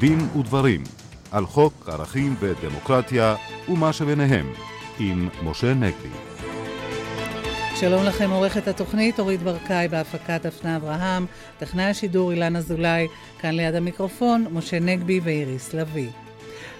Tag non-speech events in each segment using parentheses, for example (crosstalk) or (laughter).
דין ודברים על חוק ערכים ודמוקרטיה ומה שביניהם עם משה נגבי. שלום לכם, עורכת התוכנית אורית ברקאי בהפקת דפנה אברהם, טכנאי השידור אילן אזולאי, כאן ליד המיקרופון משה נגבי ואיריס לביא.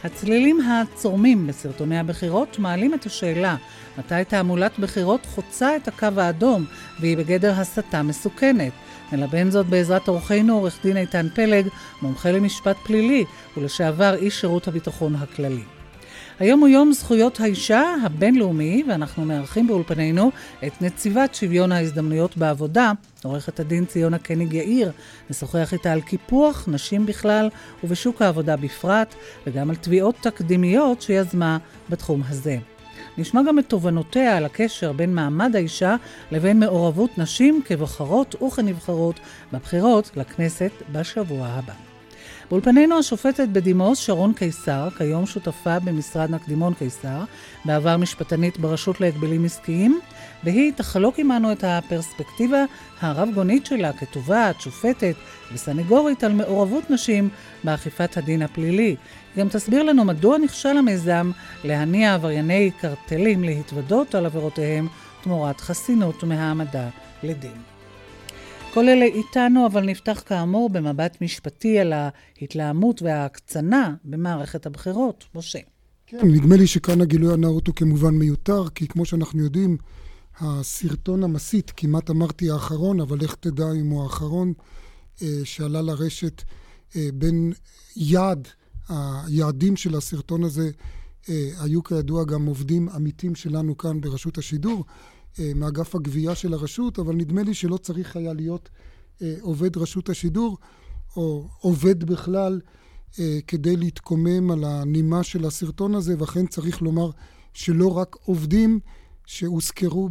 הצלילים הצורמים בסרטוני הבחירות מעלים את השאלה מתי תעמולת בחירות חוצה את הקו האדום והיא בגדר הסתה מסוכנת. נלבן זאת בעזרת אורחנו עורך דין איתן פלג, מומחה למשפט פלילי ולשעבר איש שירות הביטחון הכללי. היום הוא יום זכויות האישה הבינלאומי, ואנחנו מארחים באולפנינו את נציבת שוויון ההזדמנויות בעבודה, עורכת הדין ציונה קניג יאיר, נשוחח איתה על קיפוח נשים בכלל ובשוק העבודה בפרט, וגם על תביעות תקדימיות שיזמה בתחום הזה. נשמע גם את תובנותיה על הקשר בין מעמד האישה לבין מעורבות נשים כבוחרות וכנבחרות בבחירות לכנסת בשבוע הבא. באולפנינו השופטת בדימוס שרון קיסר, כיום שותפה במשרד נקדימון קיסר, בעבר משפטנית ברשות להגבלים עסקיים, והיא תחלוק עמנו את הפרספקטיבה הרב-גונית שלה כתובעת, שופטת וסנגורית על מעורבות נשים באכיפת הדין הפלילי. גם תסביר לנו מדוע נכשל המיזם להניע עברייני קרטלים להתוודות על עבירותיהם תמורת חסינות מהעמדה לדין. כל אלה איתנו, אבל נפתח כאמור במבט משפטי על ההתלהמות וההקצנה במערכת הבחירות. משה. כן, נדמה לי שכאן הגילוי הנאות הוא כמובן מיותר, כי כמו שאנחנו יודעים, הסרטון המסית, כמעט אמרתי האחרון, אבל איך תדע אם הוא האחרון, אה, שעלה לרשת אה, בין יעד, היעדים של הסרטון הזה, אה, היו כידוע גם עובדים עמיתים שלנו כאן ברשות השידור. אה, מאגף הגבייה של הרשות, אבל נדמה לי שלא צריך היה להיות אה, עובד רשות השידור, או עובד בכלל, אה, כדי להתקומם על הנימה של הסרטון הזה, ואכן צריך לומר שלא רק עובדים שהוזכרו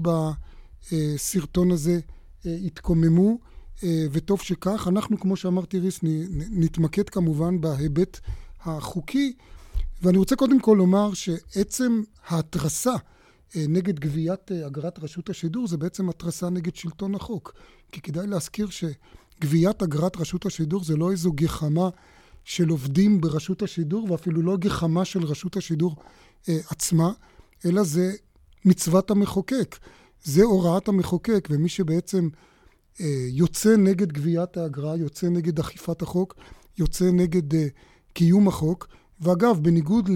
בסרטון הזה התקוממו, וטוב שכך. אנחנו, כמו שאמרתי, ריס, נתמקד כמובן בהיבט החוקי, ואני רוצה קודם כל לומר שעצם ההתרסה נגד גביית אה, אגרת רשות השידור זה בעצם התרסה נגד שלטון החוק. כי כדאי להזכיר שגביית אגרת רשות השידור זה לא איזו גחמה של עובדים ברשות השידור, ואפילו לא גחמה של רשות השידור אה, עצמה, אלא זה מצוות המחוקק. זה הוראת המחוקק, ומי שבעצם אה, יוצא נגד גביית האגרה, יוצא נגד אכיפת החוק, יוצא נגד אה, קיום החוק. ואגב, בניגוד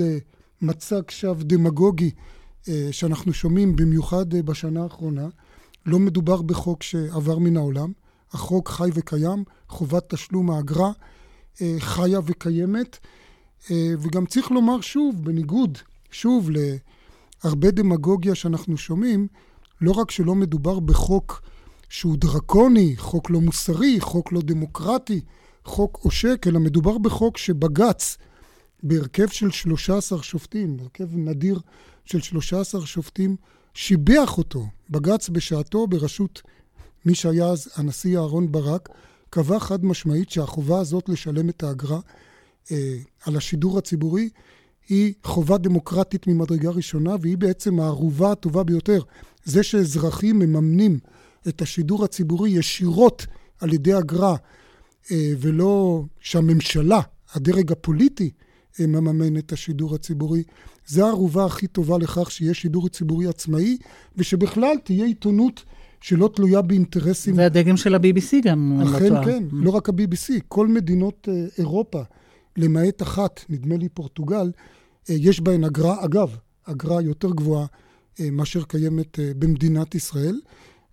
למצג שווא דמגוגי אה, שאנחנו שומעים במיוחד אה, בשנה האחרונה. לא מדובר בחוק שעבר מן העולם. החוק חי וקיים, חובת תשלום האגרה אה, חיה וקיימת. וגם צריך לומר שוב, בניגוד, שוב, להרבה דמגוגיה שאנחנו שומעים, לא רק שלא מדובר בחוק שהוא דרקוני, חוק לא מוסרי, חוק לא דמוקרטי, חוק עושק, אלא מדובר בחוק שבג"ץ, בהרכב של 13 שופטים, הרכב נדיר של 13 שופטים, שיבח אותו. בג"ץ בשעתו, בראשות מי שהיה אז הנשיא אהרן ברק, קבע חד משמעית שהחובה הזאת לשלם את האגרה אה, על השידור הציבורי היא חובה דמוקרטית ממדרגה ראשונה, והיא בעצם הערובה הטובה ביותר. זה שאזרחים מממנים את השידור הציבורי ישירות על ידי אגרה, אה, ולא שהממשלה, הדרג הפוליטי, אה, מממן את השידור הציבורי. זה הערובה הכי טובה לכך שיהיה שידור ציבורי עצמאי, ושבכלל תהיה עיתונות שלא תלויה באינטרסים. זה הדגם של ה-BBC גם, לא טועה. אכן, כן, לא רק ה-BBC, כל מדינות אה, אירופה, למעט אחת, נדמה לי פורטוגל, אה, יש בהן אגרה, אגב, אגרה יותר גבוהה מאשר קיימת במדינת ישראל.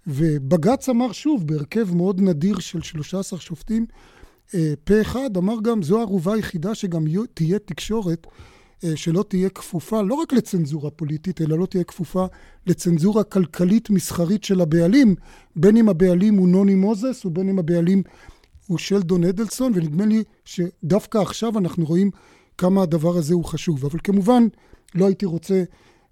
ובג"ץ אמר שוב, בהרכב מאוד נדיר של 13 שופטים, אה, פה אחד אמר גם, זו הערובה היחידה שגם תהיה תקשורת אה, שלא תהיה כפופה לא רק לצנזורה פוליטית, אלא לא תהיה כפופה לצנזורה כלכלית מסחרית של הבעלים, בין אם הבעלים הוא נוני מוזס ובין אם הבעלים הוא שלדון אדלסון, ונדמה לי שדווקא עכשיו אנחנו רואים כמה הדבר הזה הוא חשוב. אבל כמובן, לא הייתי רוצה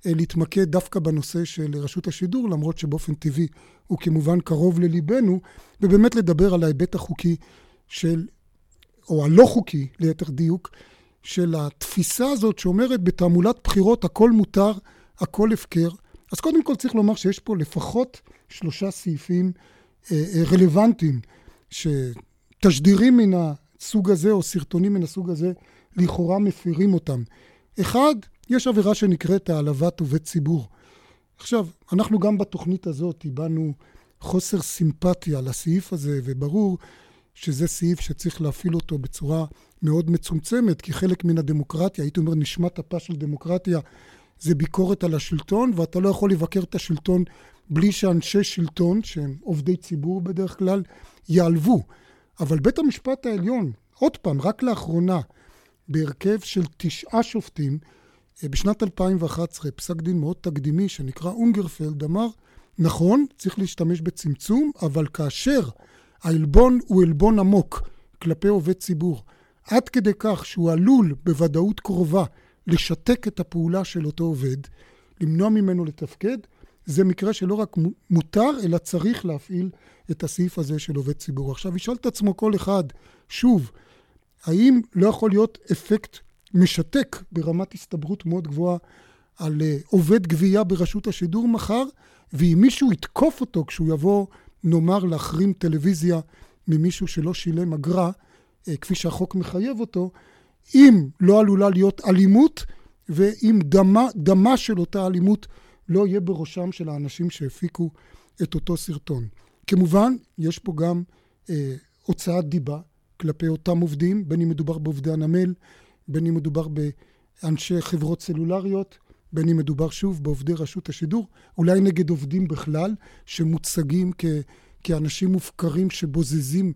אה, להתמקד דווקא בנושא של רשות השידור, למרות שבאופן טבעי הוא כמובן קרוב לליבנו, ובאמת לדבר על ההיבט החוקי של, או הלא חוקי ליתר דיוק, של התפיסה הזאת שאומרת בתעמולת בחירות הכל מותר, הכל הפקר. אז קודם כל צריך לומר שיש פה לפחות שלושה סעיפים אה, אה, רלוונטיים, שתשדירים מן הסוג הזה, או סרטונים מן הסוג הזה, לכאורה מפירים אותם. אחד, יש עבירה שנקראת העלבת עובד ציבור. עכשיו, אנחנו גם בתוכנית הזאת הבענו חוסר סימפתיה לסעיף הזה, וברור שזה סעיף שצריך להפעיל אותו בצורה מאוד מצומצמת, כי חלק מן הדמוקרטיה, הייתי אומר נשמת אפה של דמוקרטיה, זה ביקורת על השלטון, ואתה לא יכול לבקר את השלטון בלי שאנשי שלטון, שהם עובדי ציבור בדרך כלל, ייעלבו. אבל בית המשפט העליון, עוד פעם, רק לאחרונה, בהרכב של תשעה שופטים, אה, בשנת 2011, פסק דין מאוד תקדימי שנקרא אונגרפלד, אמר, נכון, צריך להשתמש בצמצום, אבל כאשר העלבון הוא עלבון עמוק כלפי עובד ציבור, עד כדי כך שהוא עלול בוודאות קרובה לשתק את הפעולה של אותו עובד, למנוע ממנו לתפקד, זה מקרה שלא רק מותר, אלא צריך להפעיל את הסעיף הזה של עובד ציבור. עכשיו, ישאל את עצמו כל אחד, שוב, האם לא יכול להיות אפקט משתק ברמת הסתברות מאוד גבוהה על אה, עובד גבייה ברשות השידור מחר, ואם מישהו יתקוף אותו כשהוא יבוא, נאמר, להחרים טלוויזיה ממישהו שלא שילם אגרה, אה, כפי שהחוק מחייב אותו, אם לא עלולה להיות אלימות, ואם דמה, דמה של אותה אלימות לא יהיה בראשם של האנשים שהפיקו את אותו סרטון. כמובן, יש פה גם אה, הוצאת דיבה כלפי אותם עובדים, בין אם מדובר בעובדי הנמל, בין אם מדובר באנשי חברות סלולריות, בין אם מדובר שוב בעובדי רשות השידור, אולי נגד עובדים בכלל, שמוצגים כ, כאנשים מופקרים שבוזזים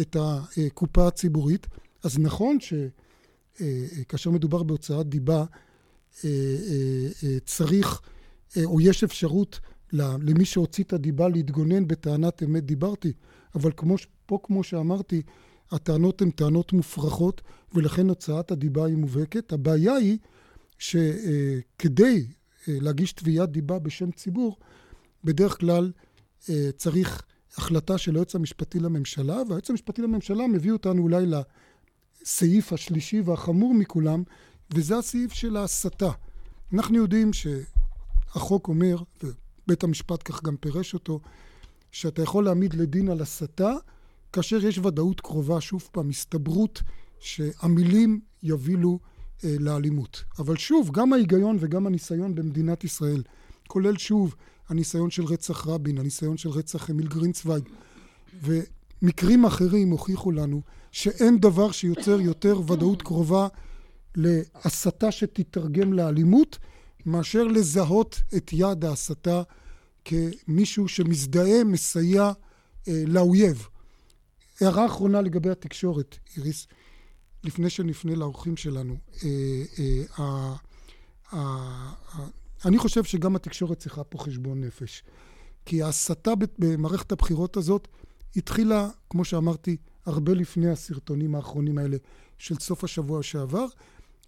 את הקופה הציבורית. אז נכון שכאשר מדובר בהוצאת דיבה, אה, אה, צריך, אה, או יש אפשרות למי שהוציא את הדיבה להתגונן בטענת אמת דיברתי, אבל כמו, פה כמו שאמרתי, הטענות הן טענות מופרכות, ולכן הוצאת הדיבה היא מובהקת. הבעיה היא שכדי להגיש תביעת דיבה בשם ציבור, בדרך כלל צריך החלטה של היועץ המשפטי לממשלה, והיועץ המשפטי לממשלה מביא אותנו אולי לסעיף השלישי והחמור מכולם, וזה הסעיף של ההסתה. אנחנו יודעים שהחוק אומר, ובית המשפט כך גם פירש אותו, שאתה יכול להעמיד לדין על הסתה כאשר יש ודאות קרובה, שוב פעם, הסתברות שהמילים יובילו אה, לאלימות. אבל שוב, גם ההיגיון וגם הניסיון במדינת ישראל, כולל שוב הניסיון של רצח רבין, הניסיון של רצח אמיל גרינצוויג, ומקרים אחרים הוכיחו לנו שאין דבר שיוצר יותר ודאות קרובה להסתה שתתרגם לאלימות, מאשר לזהות את יד ההסתה כמישהו שמזדהה, מסייע אה, לאויב. הערה אחרונה לגבי התקשורת, איריס, לפני שנפנה לאורחים שלנו. אה, אה, אני חושב שגם התקשורת צריכה פה חשבון נפש. כי ההסתה במערכת הבחירות הזאת התחילה, כמו שאמרתי, הרבה לפני הסרטונים האחרונים האלה של סוף השבוע שעבר,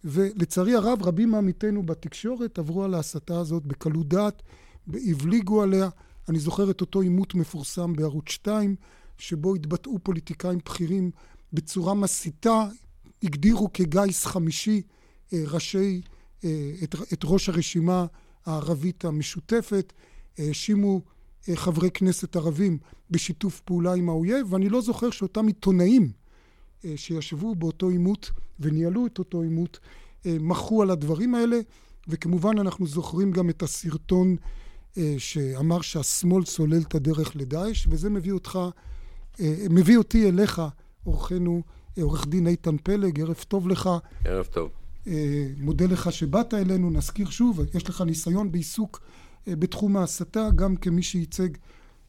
ולצערי הרב, רבים מעמיתינו בתקשורת עברו על ההסתה הזאת בקלות דעת, הבליגו עליה. אני זוכר את אותו עימות מפורסם בערוץ 2, שבו התבטאו פוליטיקאים בכירים בצורה מסיתה, הגדירו כגיס חמישי אה, ראשי, אה, את, את ראש הרשימה הערבית המשותפת, האשימו אה, חברי כנסת ערבים בשיתוף פעולה עם האויב, ואני לא זוכר שאותם עיתונאים שישבו באותו עימות וניהלו את אותו עימות מחו על הדברים האלה, וכמובן אנחנו זוכרים גם את הסרטון שאמר שהשמאל סולל את הדרך לדאעש, וזה מביא אותך מביא אותי אליך, אורחנו, עורך דין איתן פלג, ערב טוב לך. ערב טוב. אה, מודה לך שבאת אלינו, נזכיר שוב, יש לך ניסיון בעיסוק בתחום ההסתה, גם כמי שייצג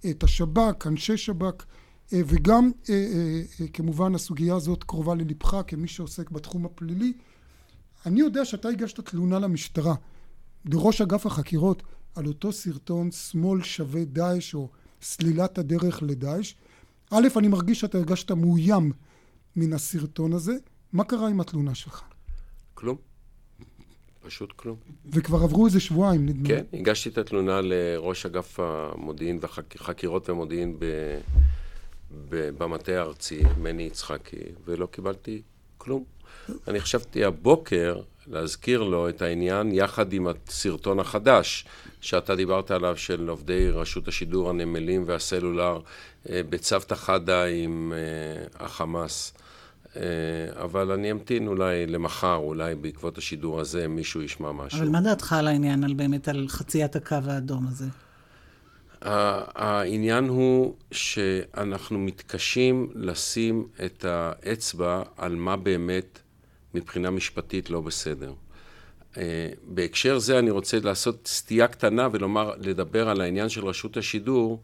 את השב"כ, אנשי שב"כ, וגם כמובן הסוגיה הזאת קרובה ללבך כמי שעוסק בתחום הפלילי. אני יודע שאתה הגשת תלונה למשטרה, בראש אגף החקירות, על אותו סרטון שמאל שווה דאעש או סלילת הדרך לדאעש. א', אני מרגיש שאתה הרגשת מאוים מן הסרטון הזה. מה קרה עם התלונה שלך? כלום. פשוט כלום. וכבר עברו איזה שבועיים, נדמה לי. כן, הגשתי את התלונה לראש אגף המודיעין וחקירות ומודיעין ב... ב... במטה הארצי, מני יצחקי, ולא קיבלתי כלום. אני חשבתי הבוקר להזכיר לו את העניין יחד עם הסרטון החדש שאתה דיברת עליו של עובדי רשות השידור, הנמלים והסלולר אה, בצוותא חדא עם אה, החמאס. אבל אני אמתין אולי למחר, אולי בעקבות השידור הזה מישהו ישמע משהו. אבל מה דעתך על העניין, על באמת, על חציית הקו האדום הזה? העניין הוא שאנחנו מתקשים לשים את האצבע על מה באמת מבחינה משפטית לא בסדר. אה, בהקשר זה אני רוצה לעשות סטייה קטנה ולומר, לדבר על העניין של רשות השידור,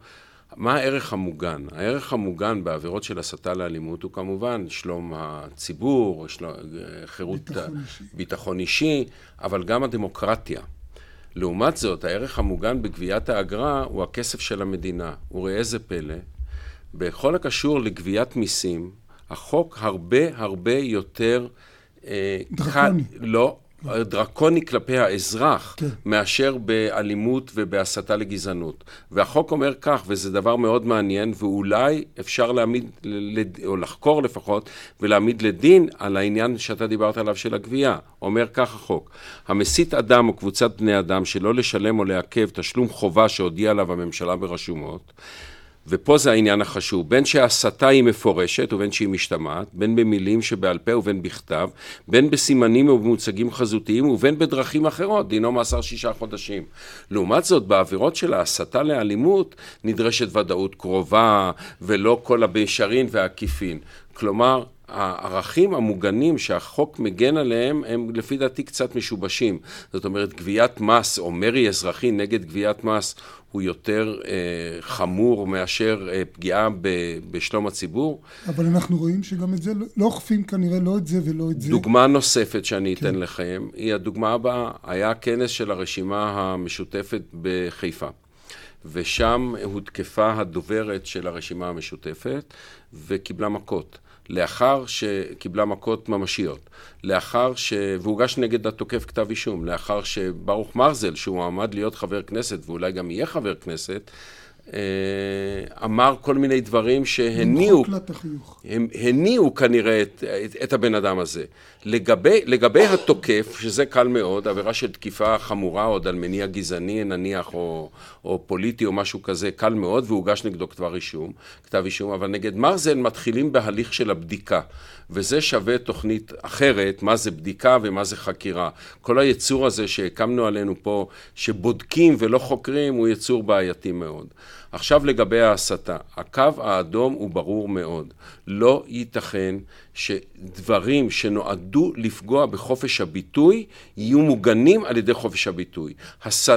מה הערך המוגן? הערך המוגן בעבירות של הסתה לאלימות הוא כמובן שלום הציבור, שלום, חירות, ביטחון אישי. ביטחון אישי, אבל גם הדמוקרטיה. לעומת זאת, הערך המוגן בגביית האגרה הוא הכסף של המדינה. וראה איזה פלא, בכל הקשור לגביית מיסים, החוק הרבה הרבה יותר... אה, דרקוני. לא, דרקוני כלפי האזרח, כן. מאשר באלימות ובהסתה לגזענות. והחוק אומר כך, וזה דבר מאוד מעניין, ואולי אפשר להעמיד, או לחקור לפחות, ולהעמיד לדין על העניין שאתה דיברת עליו של הגבייה. אומר כך החוק: המסית אדם או קבוצת בני אדם שלא לשלם או לעכב תשלום חובה שהודיעה עליו הממשלה ברשומות, ופה זה העניין החשוב, בין שההסתה היא מפורשת ובין שהיא משתמעת, בין במילים שבעל פה ובין בכתב, בין בסימנים ובמוצגים חזותיים ובין בדרכים אחרות, דינו מאסר שישה חודשים. לעומת זאת, בעבירות של ההסתה לאלימות נדרשת ודאות קרובה ולא כל הבישרין והעקיפין. כלומר, הערכים המוגנים שהחוק מגן עליהם הם לפי דעתי קצת משובשים. זאת אומרת, גביית מס או מרי אזרחי נגד גביית מס הוא יותר אה, חמור מאשר אה, פגיעה ב, בשלום הציבור. אבל אנחנו רואים שגם את זה, לא, לא אוכפים כנראה לא את זה ולא את זה. דוגמה נוספת שאני אתן כן. לכם היא הדוגמה הבאה. היה כנס של הרשימה המשותפת בחיפה. ושם הותקפה הדוברת של הרשימה המשותפת וקיבלה מכות. לאחר שקיבלה מכות ממשיות, לאחר ש... והוגש נגד התוקף כתב אישום, לאחר שברוך מרזל, שהוא עמד להיות חבר כנסת ואולי גם יהיה חבר כנסת, אה, אמר כל מיני דברים שהניעו, הניעו כנראה את, את, את הבן אדם הזה. לגבי, לגבי התוקף, שזה קל מאוד, עבירה של תקיפה חמורה עוד על מניע גזעני נניח, או, או פוליטי או משהו כזה, קל מאוד, והוגש נגדו כתב אישום, כתב אישום, אבל נגד מרזל מתחילים בהליך של הבדיקה. וזה שווה תוכנית אחרת, מה זה בדיקה ומה זה חקירה. כל היצור הזה שהקמנו עלינו פה, שבודקים ולא חוקרים, הוא יצור בעייתי מאוד. עכשיו לגבי ההסתה, הקו האדום הוא ברור מאוד. לא ייתכן שדברים שנועדו לפגוע בחופש הביטוי יהיו מוגנים על ידי חופש הביטוי. הס...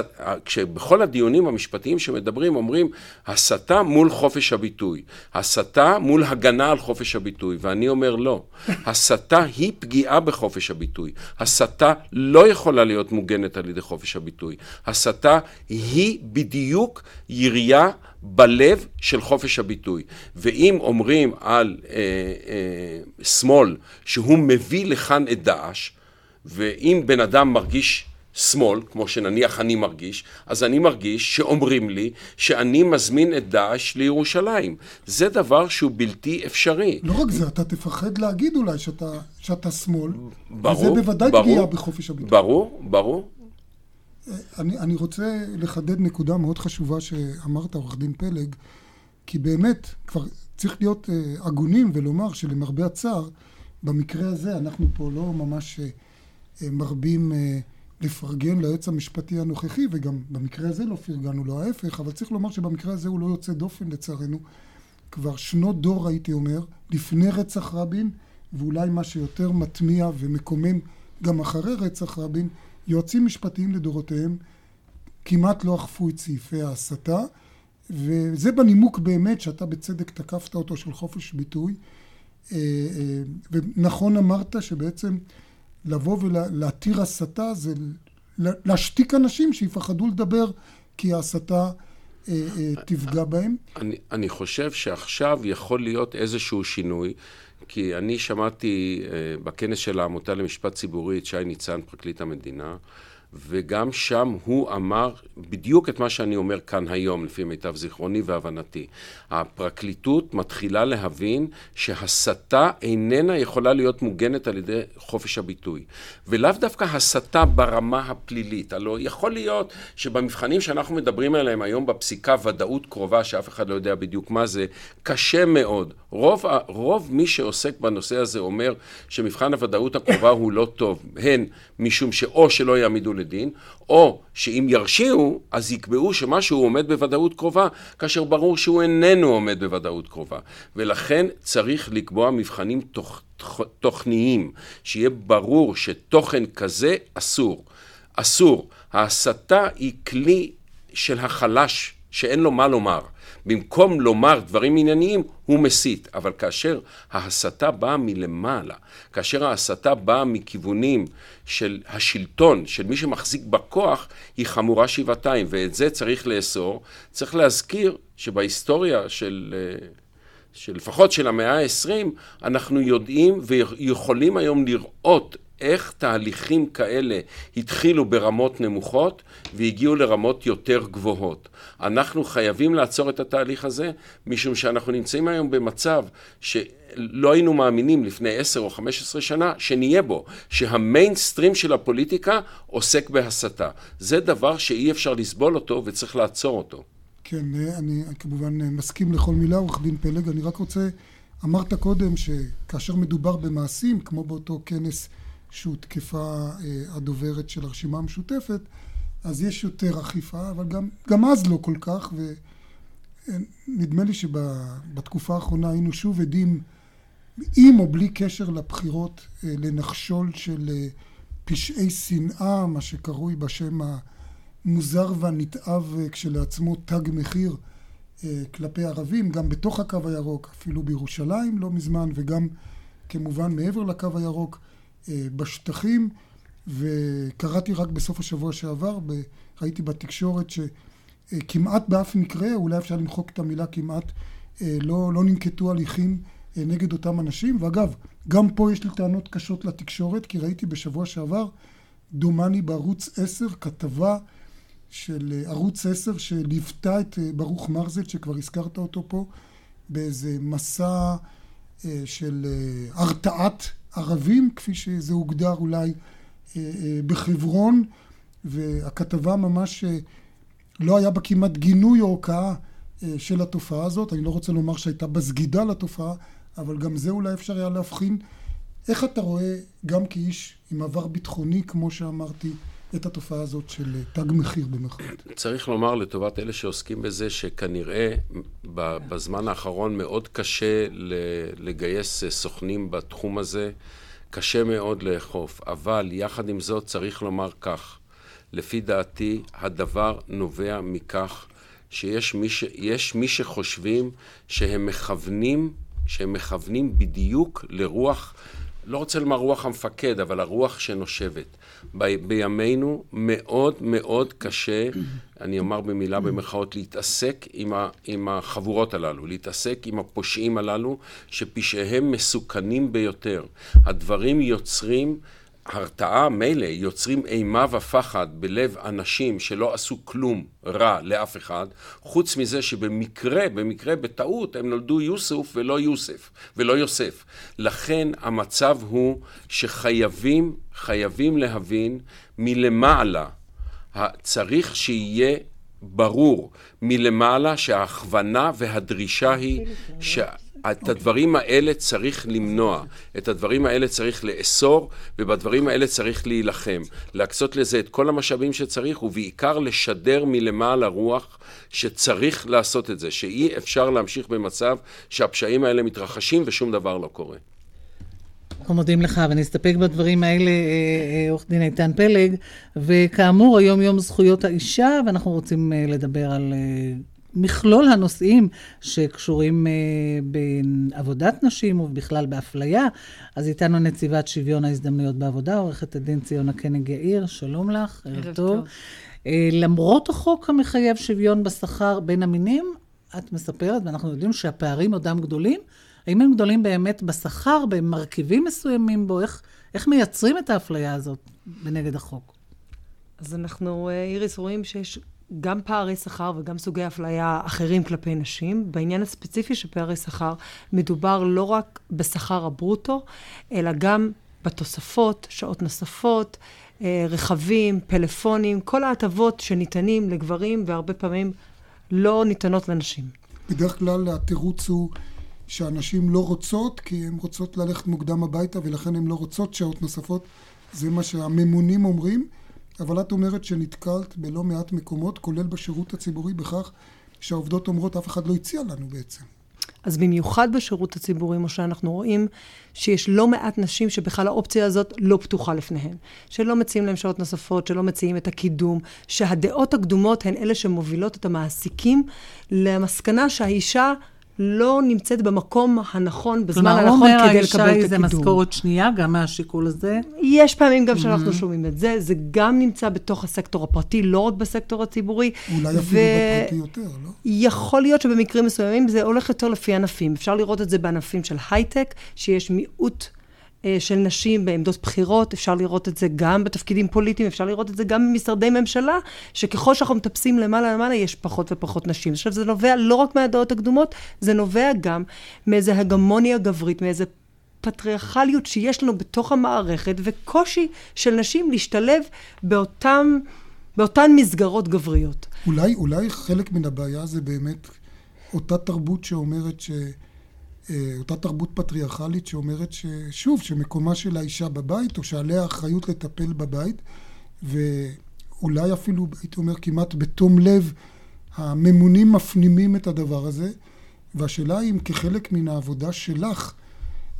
כשבכל הדיונים המשפטיים שמדברים אומרים הסתה מול חופש הביטוי, הסתה מול הגנה על חופש הביטוי, ואני אומר לא, הסתה היא פגיעה בחופש הביטוי, הסתה לא יכולה להיות מוגנת על ידי חופש הביטוי, הסתה היא בדיוק ירייה בלב של חופש הביטוי. ואם אומרים על אה, אה, שמאל שהוא מביא לכאן את דאעש, ואם בן אדם מרגיש שמאל, כמו שנניח אני מרגיש, אז אני מרגיש שאומרים לי שאני מזמין את דאעש לירושלים. זה דבר שהוא בלתי אפשרי. לא רק זה, אתה תפחד להגיד אולי שאתה, שאתה שמאל, ברור, וזה בוודאי ברור, פגיעה בחופש הביטוי. ברור, ברור. אני, אני רוצה לחדד נקודה מאוד חשובה שאמרת, עורך דין פלג, כי באמת, כבר צריך להיות uh, הגונים ולומר שלמרבה הצער, במקרה הזה אנחנו פה לא ממש uh, מרבים uh, לפרגן ליועץ המשפטי הנוכחי, וגם במקרה הזה לא פרגנו לו ההפך, אבל צריך לומר שבמקרה הזה הוא לא יוצא דופן לצערנו. כבר שנות דור הייתי אומר, לפני רצח רבין, ואולי מה שיותר מטמיע ומקומם גם אחרי רצח רבין, יועצים משפטיים לדורותיהם כמעט לא אכפו את סעיפי ההסתה, וזה בנימוק באמת שאתה בצדק תקפת אותו של חופש ביטוי. אה, אה, ונכון אמרת שבעצם לבוא ולהתיר הסתה זה להשתיק אנשים שיפחדו לדבר כי ההסתה אה, תפגע בהם. אני, אני חושב שעכשיו יכול להיות איזשהו שינוי. כי אני שמעתי בכנס של העמותה למשפט ציבורי את שי ניצן, פרקליט המדינה, וגם שם הוא אמר בדיוק את מה שאני אומר כאן היום, לפי מיטב זיכרוני והבנתי. הפרקליטות מתחילה להבין שהסתה איננה יכולה להיות מוגנת על ידי חופש הביטוי. ולאו דווקא הסתה ברמה הפלילית. הלוא יכול להיות שבמבחנים שאנחנו מדברים עליהם היום בפסיקה, ודאות קרובה, שאף אחד לא יודע בדיוק מה זה, קשה מאוד. רוב, רוב מי שעוסק בנושא הזה אומר שמבחן הוודאות הקרובה הוא לא טוב, הן משום שאו שלא יעמידו לדין, או שאם ירשיעו, אז יקבעו שמשהו עומד בוודאות קרובה, כאשר ברור שהוא איננו עומד בוודאות קרובה. ולכן צריך לקבוע מבחנים תוכ... תוכניים, שיהיה ברור שתוכן כזה אסור. אסור. ההסתה היא כלי של החלש שאין לו מה לומר. במקום לומר דברים ענייניים, הוא מסית. אבל כאשר ההסתה באה מלמעלה, כאשר ההסתה באה מכיוונים של השלטון, של מי שמחזיק בכוח, היא חמורה שבעתיים, ואת זה צריך לאסור. צריך להזכיר שבהיסטוריה של... שלפחות של המאה ה-20, אנחנו יודעים ויכולים היום לראות איך תהליכים כאלה התחילו ברמות נמוכות והגיעו לרמות יותר גבוהות. אנחנו חייבים לעצור את התהליך הזה, משום שאנחנו נמצאים היום במצב שלא היינו מאמינים לפני עשר או חמש עשרה שנה שנהיה בו, שהמיינסטרים של הפוליטיקה עוסק בהסתה. זה דבר שאי אפשר לסבול אותו וצריך לעצור אותו. כן, אני כמובן מסכים לכל מילה, עורך דין פלג. אני רק רוצה, אמרת קודם שכאשר מדובר במעשים, כמו באותו כנס שהותקפה אה, הדוברת של הרשימה המשותפת, אז יש יותר אכיפה, אבל גם, גם אז לא כל כך, ונדמה לי שבתקופה האחרונה היינו שוב עדים, עם או בלי קשר לבחירות, אה, לנחשול של אה, פשעי שנאה, מה שקרוי בשם המוזר והנתעב כשלעצמו תג מחיר כלפי ערבים, גם בתוך הקו הירוק, אפילו בירושלים לא מזמן, וגם כמובן מעבר לקו הירוק. אה, בשטחים, וקראתי רק בסוף השבוע שעבר, ראיתי בתקשורת שכמעט באף מקרה, אולי אפשר למחוק את המילה כמעט, אה, לא, לא ננקטו הליכים אה, נגד אותם אנשים. ואגב, גם פה יש לי טענות קשות לתקשורת, כי ראיתי בשבוע שעבר, דומני בערוץ 10, כתבה של ערוץ 10 שליוותה את ברוך מרזל, שכבר הזכרת אותו פה, באיזה מסע של הרתעת ערבים, כפי שזה הוגדר אולי אה, אה, בחברון, והכתבה ממש אה, לא היה בה כמעט גינוי או הוקעה של התופעה הזאת. אני לא רוצה לומר שהייתה בה סגידה לתופעה, אבל גם זה אולי אפשר היה להבחין. איך אתה רואה, גם כאיש עם עבר ביטחוני, כמו שאמרתי, את התופעה הזאת של תג מחיר במחאות. צריך לומר לטובת אלה שעוסקים בזה, שכנראה בזמן האחרון מאוד קשה לגייס סוכנים בתחום הזה, קשה מאוד לאכוף, אבל יחד עם זאת צריך לומר כך, לפי דעתי הדבר נובע מכך שיש מי, ש... מי שחושבים שהם מכוונים, שהם מכוונים בדיוק לרוח לא רוצה לומר רוח המפקד, אבל הרוח שנושבת. ב, בימינו מאוד מאוד קשה, אני אומר במילה במרכאות, להתעסק עם, ה, עם החבורות הללו, להתעסק עם הפושעים הללו, שפשעיהם מסוכנים ביותר. הדברים יוצרים הרתעה, מילא, יוצרים אימה ופחד בלב אנשים שלא עשו כלום רע לאף אחד, חוץ מזה שבמקרה, במקרה, בטעות, הם נולדו יוסוף ולא יוסף, ולא יוסף. לכן המצב הוא שחייבים, חייבים להבין מלמעלה, צריך שיהיה ברור מלמעלה שההכוונה והדרישה היא ש... את הדברים האלה צריך למנוע, את הדברים האלה צריך לאסור, ובדברים האלה צריך להילחם. להקצות לזה את כל המשאבים שצריך, ובעיקר לשדר מלמעלה רוח שצריך לעשות את זה, שאי אפשר להמשיך במצב שהפשעים האלה מתרחשים ושום דבר לא קורה. אנחנו מודים לך, ונסתפק בדברים האלה, אה, אה, עורך דין איתן פלג. וכאמור, היום יום זכויות האישה, ואנחנו רוצים אה, לדבר על מכלול הנושאים שקשורים uh, בעבודת נשים ובכלל באפליה. אז איתנו נציבת שוויון ההזדמנויות בעבודה, עורכת הדין ציונה קנג יאיר, שלום לך, ערב טוב. טוב. Uh, למרות החוק המחייב שוויון בשכר בין המינים, את מספרת, ואנחנו יודעים שהפערים עודם גדולים, האם הם גדולים באמת בשכר, במרכיבים מסוימים בו? איך, איך מייצרים את האפליה הזאת בנגד החוק? אז אנחנו, אה, איריס, רואים שיש גם פערי שכר וגם סוגי אפליה אחרים כלפי נשים. בעניין הספציפי של פערי שכר, מדובר לא רק בשכר הברוטו, אלא גם בתוספות, שעות נוספות, אה, רכבים, פלאפונים, כל ההטבות שניתנים לגברים והרבה פעמים לא ניתנות לנשים. בדרך כלל התירוץ הוא שהנשים לא רוצות, כי הן רוצות ללכת מוקדם הביתה ולכן הן לא רוצות שעות נוספות. זה מה שהממונים אומרים. אבל את אומרת שנתקלת בלא מעט מקומות, כולל בשירות הציבורי, בכך שהעובדות אומרות, אף אחד לא הציע לנו בעצם. אז במיוחד בשירות הציבורי, משה, אנחנו רואים שיש לא מעט נשים שבכלל האופציה הזאת לא פתוחה לפניהן. שלא מציעים להן שעות נוספות, שלא מציעים את הקידום, שהדעות הקדומות הן אלה שמובילות את המעסיקים למסקנה שהאישה... לא נמצאת במקום הנכון, בזמן הנכון, כדי לקבל את הקידום. כלומר, הוא אומר, האישה זה משכורת שנייה, גם מהשיקול הזה? יש פעמים גם שאנחנו mm-hmm. שומעים את זה. זה גם נמצא בתוך הסקטור הפרטי, לא רק בסקטור הציבורי. אולי אפילו בפרטי יותר, לא? יכול להיות שבמקרים מסוימים זה הולך יותר לפי ענפים. אפשר לראות את זה בענפים של הייטק, שיש מיעוט של נשים בעמדות בחירות, אפשר לראות את זה גם בתפקידים פוליטיים, אפשר לראות את זה גם במשרדי ממשלה, שככל שאנחנו מטפסים למעלה למעלה, יש פחות ופחות נשים. עכשיו, זה נובע לא רק מהדעות הקדומות, זה נובע גם מאיזו הגמוניה גברית, מאיזו פטריארכליות שיש לנו בתוך המערכת, וקושי של נשים להשתלב באותם, באותן מסגרות גבריות. אולי, אולי חלק מן הבעיה זה באמת אותה תרבות שאומרת ש... אה, אותה תרבות פטריארכלית שאומרת ששוב, שמקומה של האישה בבית, או שעליה האחריות לטפל בבית, ואולי אפילו, הייתי אומר, כמעט בתום לב, הממונים מפנימים את הדבר הזה, והשאלה היא אם כחלק מן העבודה שלך,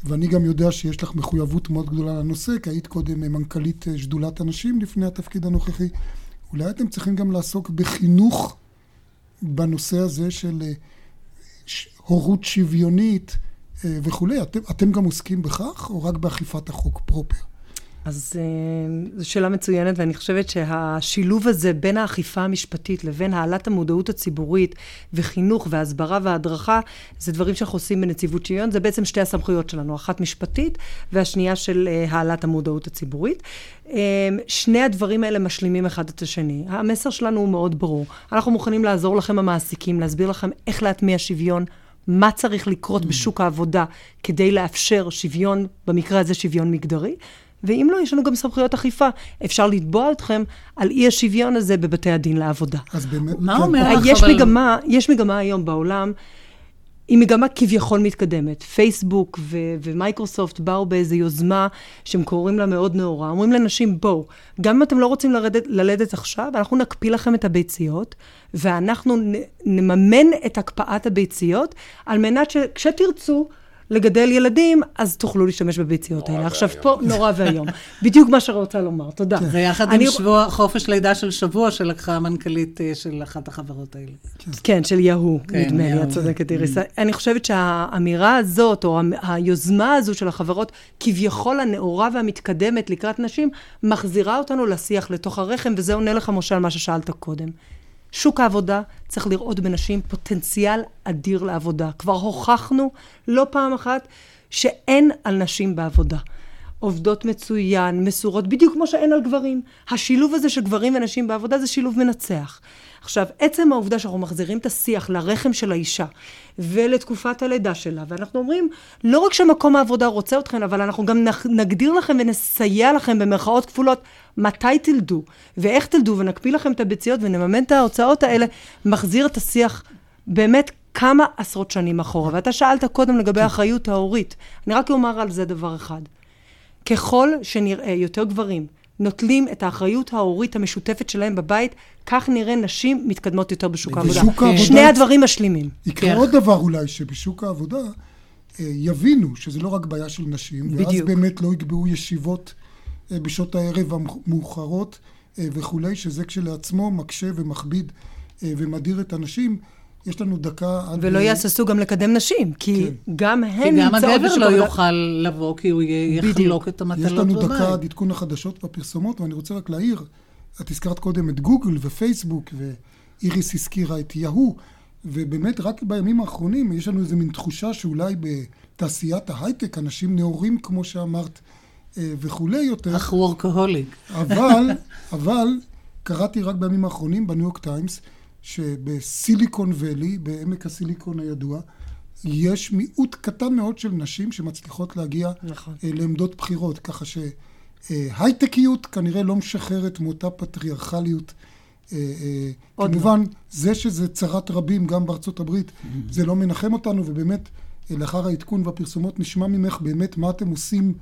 ואני גם יודע שיש לך מחויבות מאוד גדולה לנושא, כי היית קודם מנכ"לית שדולת הנשים לפני התפקיד הנוכחי, אולי אתם צריכים גם לעסוק בחינוך בנושא הזה של אה, הורות שוויונית אה, וכולי. אתם, אתם גם עוסקים בכך, או רק באכיפת החוק פרופר? אז אה, זו שאלה מצוינת, ואני חושבת שהשילוב הזה בין האכיפה המשפטית לבין העלאת המודעות הציבורית וחינוך והסברה והדרכה, זה דברים שאנחנו עושים בנציבות שוויון, זה בעצם שתי הסמכויות שלנו, אחת משפטית והשנייה של אה, העלאת המודעות הציבורית. שני הדברים האלה משלימים אחד את השני. המסר שלנו הוא מאוד ברור. אנחנו מוכנים לעזור לכם המעסיקים, להסביר לכם איך להטמיע שוויון. מה צריך לקרות mm. בשוק העבודה כדי לאפשר שוויון, במקרה הזה שוויון מגדרי, ואם לא, יש לנו גם סמכויות אכיפה. אפשר לתבוע אתכם על אי השוויון הזה בבתי הדין לעבודה. אז באמת... מה אומר לך, יש מגמה, יש מגמה היום בעולם היא מגמה כביכול מתקדמת. פייסבוק ו- ומייקרוסופט באו באיזו יוזמה שהם קוראים לה מאוד נאורה. אומרים לנשים, בואו, גם אם אתם לא רוצים לרדת, ללדת עכשיו, אנחנו נקפיא לכם את הביציות, ואנחנו נ- נממן את הקפאת הביציות, על מנת שכשתרצו, לגדל ילדים, אז תוכלו להשתמש בביציות האלה. עכשיו פה, נורא ואיום. בדיוק מה שרוצה לומר, תודה. זה יחד עם שבוע, חופש לידה של שבוע שלקחה המנכ"לית אה, של אחת החברות האלה. כן, של יהוא, כן, נדמה לי, את צודקת, איריס. Mm. אני חושבת שהאמירה הזאת, או היוזמה הזו של החברות, כביכול הנאורה והמתקדמת לקראת נשים, מחזירה אותנו לשיח לתוך הרחם, וזה עונה לך, משה, על מה ששאלת קודם. שוק העבודה צריך לראות בנשים פוטנציאל אדיר לעבודה. כבר הוכחנו לא פעם אחת שאין על נשים בעבודה. עובדות מצוין, מסורות, בדיוק כמו שאין על גברים. השילוב הזה של גברים ונשים בעבודה זה שילוב מנצח. עכשיו, עצם העובדה שאנחנו מחזירים את השיח לרחם של האישה ולתקופת הלידה שלה, ואנחנו אומרים, לא רק שמקום העבודה רוצה אתכן, אבל אנחנו גם נגדיר לכם ונסייע לכם במרכאות כפולות מתי תלדו ואיך תלדו ונקפיא לכם את הביציות ונממן את ההוצאות האלה, מחזיר את השיח באמת כמה עשרות שנים אחורה. ואתה שאלת קודם לגבי האחריות ההורית. אני רק אומר על זה דבר אחד. ככל שנראה יותר גברים נוטלים את האחריות ההורית המשותפת שלהם בבית, כך נראה נשים מתקדמות יותר בשוק העבודה. העבודה. שני הדברים משלימים. יקרה עוד דבר אולי, שבשוק העבודה אה, יבינו שזה לא רק בעיה של נשים, בדיוק. ואז באמת לא יקבעו ישיבות אה, בשעות הערב המאוחרות אה, וכולי, שזה כשלעצמו מקשה ומכביד ומדיר את הנשים. יש לנו דקה עד... ולא יהססו גם לקדם נשים, כי כן. גם הן נמצאות. כי גם הגבר לא יוכל לבוא, כי הוא יחלוק את המטלות בבית. יש לנו דקה עד עדכון החדשות והפרסומות, ואני רוצה רק להעיר, את הזכרת קודם את גוגל ופייסבוק, ואיריס הזכירה את יהוא, ובאמת רק בימים האחרונים יש לנו איזו מין תחושה שאולי בתעשיית ההייטק, אנשים נאורים, כמו שאמרת, אה, וכולי יותר. אך וורקהוליק. אבל, אבל קראתי רק בימים האחרונים בניו יורק טיימס, שבסיליקון ואלי, בעמק הסיליקון הידוע, יש מיעוט קטן מאוד של נשים שמצליחות להגיע נכון. אה, לעמדות בחירות, ככה שהייטקיות כנראה לא משחררת מאותה פטריארכליות. אה, אה, כמובן, לא. זה שזה צרת רבים גם בארצות הברית, זה לא מנחם אותנו, ובאמת, לאחר העדכון והפרסומות נשמע ממך באמת מה אתם עושים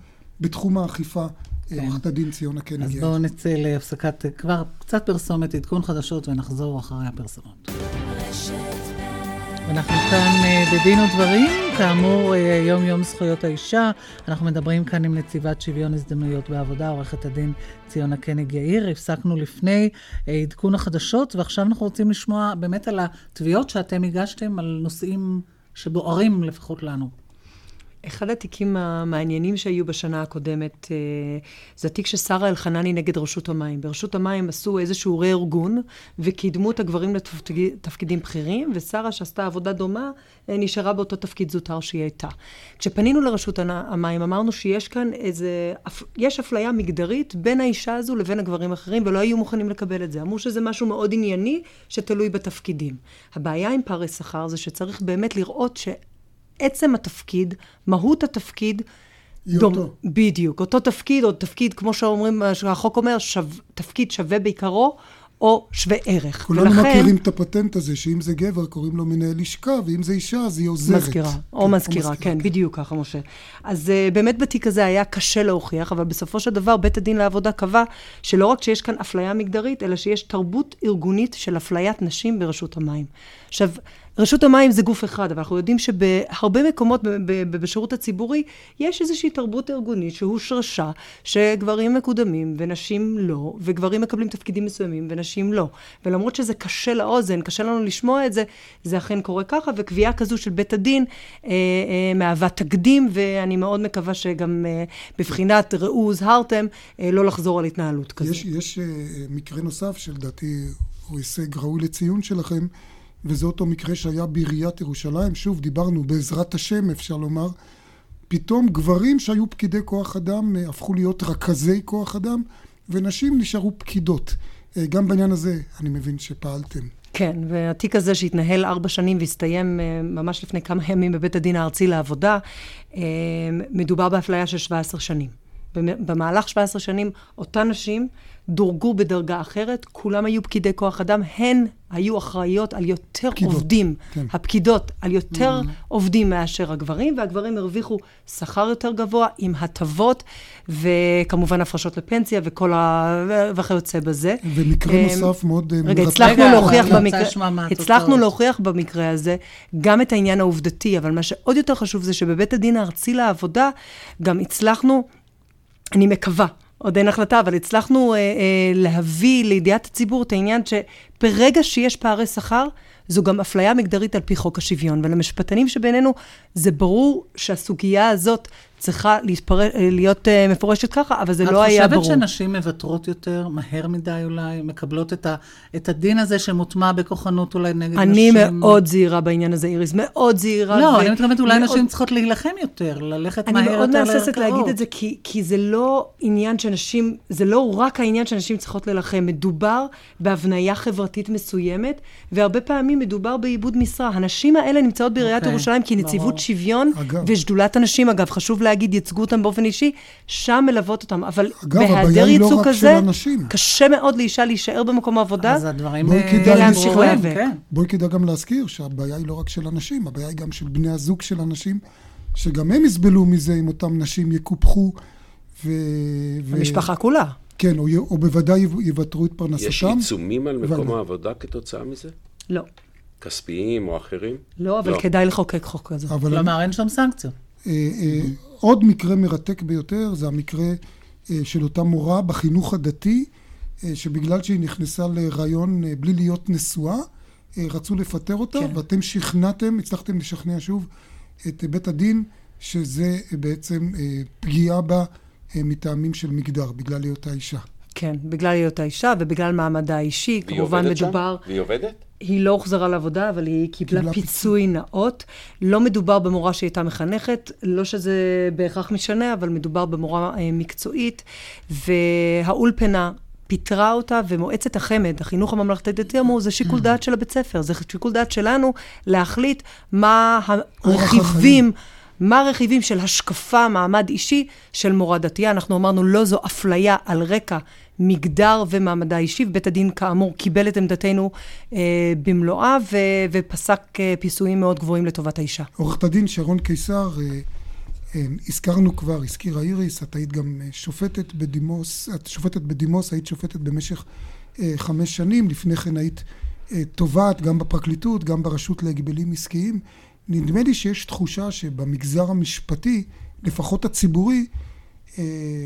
בתחום האכיפה. עורכת הדין ציונה קניג. אז בואו נצא להפסקת כבר קצת פרסומת, עדכון חדשות, ונחזור אחרי הפרסומות. אנחנו כאן אה, בדין ודברים, כאמור, אה, יום יום זכויות האישה. אנחנו מדברים כאן עם נציבת שוויון הזדמנויות בעבודה, עורכת הדין ציונה קניג יאיר. הפסקנו לפני אה, עדכון החדשות, ועכשיו אנחנו רוצים לשמוע באמת על התביעות שאתם הגשתם על נושאים שבוערים לפחות לנו. אחד התיקים המעניינים שהיו בשנה הקודמת, אה, זה התיק של שרה אלחנני נגד רשות המים. ברשות המים עשו איזשהו רה-ארגון, וקידמו את הגברים לתפקידים בכירים, ושרה, שעשתה עבודה דומה, אה, נשארה באותו תפקיד זוטר שהיא הייתה. כשפנינו לרשות המים, אמרנו שיש כאן איזה, יש אפליה מגדרית בין האישה הזו לבין הגברים האחרים, ולא היו מוכנים לקבל את זה. אמרו שזה משהו מאוד ענייני, שתלוי בתפקידים. הבעיה עם פערי שכר זה שצריך באמת לראות ש... עצם התפקיד, מהות התפקיד, דום, אותו. בדיוק, אותו תפקיד, או תפקיד, כמו שאומרים, שהחוק אומר, שו, תפקיד שווה בעיקרו, או שווה ערך. כולנו ולכן... מכירים את הפטנט הזה, שאם זה גבר קוראים לו מנהל לשכה, ואם זה אישה אז היא עוזרת. מזכירה, כן, או מזכירה, או כן, כן, בדיוק ככה, משה. אז uh, באמת בתיק הזה היה קשה להוכיח, אבל בסופו של דבר בית הדין לעבודה קבע שלא רק שיש כאן אפליה מגדרית, אלא שיש תרבות ארגונית של אפליית נשים ברשות המים. עכשיו, רשות המים זה גוף אחד, אבל אנחנו יודעים שבהרבה מקומות בשירות הציבורי יש איזושהי תרבות ארגונית שהושרשה, שגברים מקודמים ונשים לא, וגברים מקבלים תפקידים מסוימים ונשים לא. ולמרות שזה קשה לאוזן, קשה לנו לשמוע את זה, זה אכן קורה ככה, וקביעה כזו של בית הדין אה, אה, מהווה תקדים, ואני מאוד מקווה שגם אה, בבחינת ראו הוזהרתם, אה, לא לחזור על התנהלות כזו. יש, יש אה, מקרה נוסף שלדעתי הוא הישג ראוי לציון שלכם. וזה אותו מקרה שהיה בעיריית ירושלים, שוב דיברנו בעזרת השם אפשר לומר, פתאום גברים שהיו פקידי כוח אדם אה, הפכו להיות רכזי כוח אדם ונשים נשארו פקידות. אה, גם בעניין הזה אני מבין שפעלתם. כן, והתיק הזה שהתנהל ארבע שנים והסתיים אה, ממש לפני כמה ימים בבית הדין הארצי לעבודה, מדובר באפליה של 17 שנים. במהלך 17 שנים אותן נשים דורגו בדרגה אחרת, כולם היו פקידי כוח אדם, הן היו אחראיות על יותר פקידות, עובדים, כן. הפקידות, על יותר mm-hmm. עובדים מאשר הגברים, והגברים הרוויחו שכר יותר גבוה עם הטבות, וכמובן הפרשות לפנסיה וכל ה... וכיוצא בזה. ומקרה אמ, נוסף מאוד אה, רגע, הצלחנו להוכיח במקרה, הצלחנו להוכיח במקרה הזה גם את העניין העובדתי, אבל מה שעוד יותר חשוב זה שבבית הדין הארצי לעבודה גם הצלחנו, אני מקווה, עוד אין החלטה, אבל הצלחנו אה, אה, להביא לידיעת הציבור את העניין שברגע שיש פערי שכר, זו גם אפליה מגדרית על פי חוק השוויון. ולמשפטנים שבינינו, זה ברור שהסוגיה הזאת צריכה להתפר... להיות uh, מפורשת ככה, אבל זה לא היה ברור. את חושבת שנשים מוותרות יותר, מהר מדי אולי, מקבלות את, ה... את הדין הזה שמוטמע בכוחנות אולי נגד אני נשים? אני מאוד זהירה בעניין הזה, איריס, מאוד זהירה. לא, ו... אני מתכוונת אולי מאוד... נשים צריכות להילחם יותר, ללכת מהר יותר אני מאוד מהססת להגיד את זה, כי, כי זה לא עניין שנשים, זה לא רק העניין שנשים צריכות להילחם, מדובר בהבניה חברתית מסוימת, והרבה פעמים מדובר בעיבוד משרה. הנשים האלה נמצאות בעיריית okay, אוקיי, ירושלים כי נציבות שוויון, אגב. ושדולת הנשים, אגב, חשוב להגיד, להגיד, ייצגו אותם באופן אישי, שם מלוות אותם. אבל אגב, בהיעדר ייצוג לא כזה, קשה מאוד לאישה להישאר במקום העבודה, אז הדברים ולהמשיך להיאבק. כן. בואי כדאי גם להזכיר שהבעיה היא לא רק של הנשים, הבעיה היא גם של בני הזוג של הנשים, שגם הם יסבלו מזה אם אותם נשים יקופחו. ו... המשפחה ו... כולה. כן, או, או בוודאי יוותרו את פרנסתם. יש עיצומים על מקום ו... העבודה כתוצאה מזה? לא. כספיים או אחרים? לא, אבל לא. כדאי לחוקק חוק כזה. כלומר, אין שם סנקציות. אה, אה, עוד מקרה מרתק ביותר זה המקרה אה, של אותה מורה בחינוך הדתי, שבגלל שהיא נכנסה להיריון בלי להיות נשואה, רצו לפטר אותה, כן. ואתם שכנעתם, הצלחתם לשכנע שוב את בית הדין שזה בעצם פגיעה בה מטעמים של מגדר, בגלל היותה אישה. כן, בגלל היותה אישה ובגלל מעמדה האישי. כמובן מדובר... והיא עובדת? היא לא הוחזרה לעבודה, אבל היא קיבלה, קיבלה פיצוי נאות. לא מדובר במורה שהייתה מחנכת, לא שזה בהכרח משנה, אבל מדובר במורה אה, מקצועית. והאולפנה פיטרה אותה, ומועצת החמ"ד, החינוך הממלכתי דתי אמרו, זה שיקול דעת של הבית ספר, זה שיקול דעת שלנו להחליט מה הרכיבים, מה הרכיבים של השקפה, מעמד אישי של מורה דתייה. אנחנו אמרנו, לא זו אפליה על רקע מגדר ומעמדה אישי, ובית הדין כאמור קיבל את עמדתנו אה, במלואה, ו- ופסק אה, פיסויים מאוד גבוהים לטובת האישה. עורכת הדין שרון קיסר, אה, אה, הזכרנו כבר, הזכירה איריס, את היית גם אה, שופטת בדימוס, את שופטת בדימוס, היית שופטת במשך אה, חמש שנים, לפני כן היית תובעת גם בפרקליטות, גם ברשות להגבלים עסקיים. נדמה לי שיש תחושה שבמגזר המשפטי, לפחות הציבורי,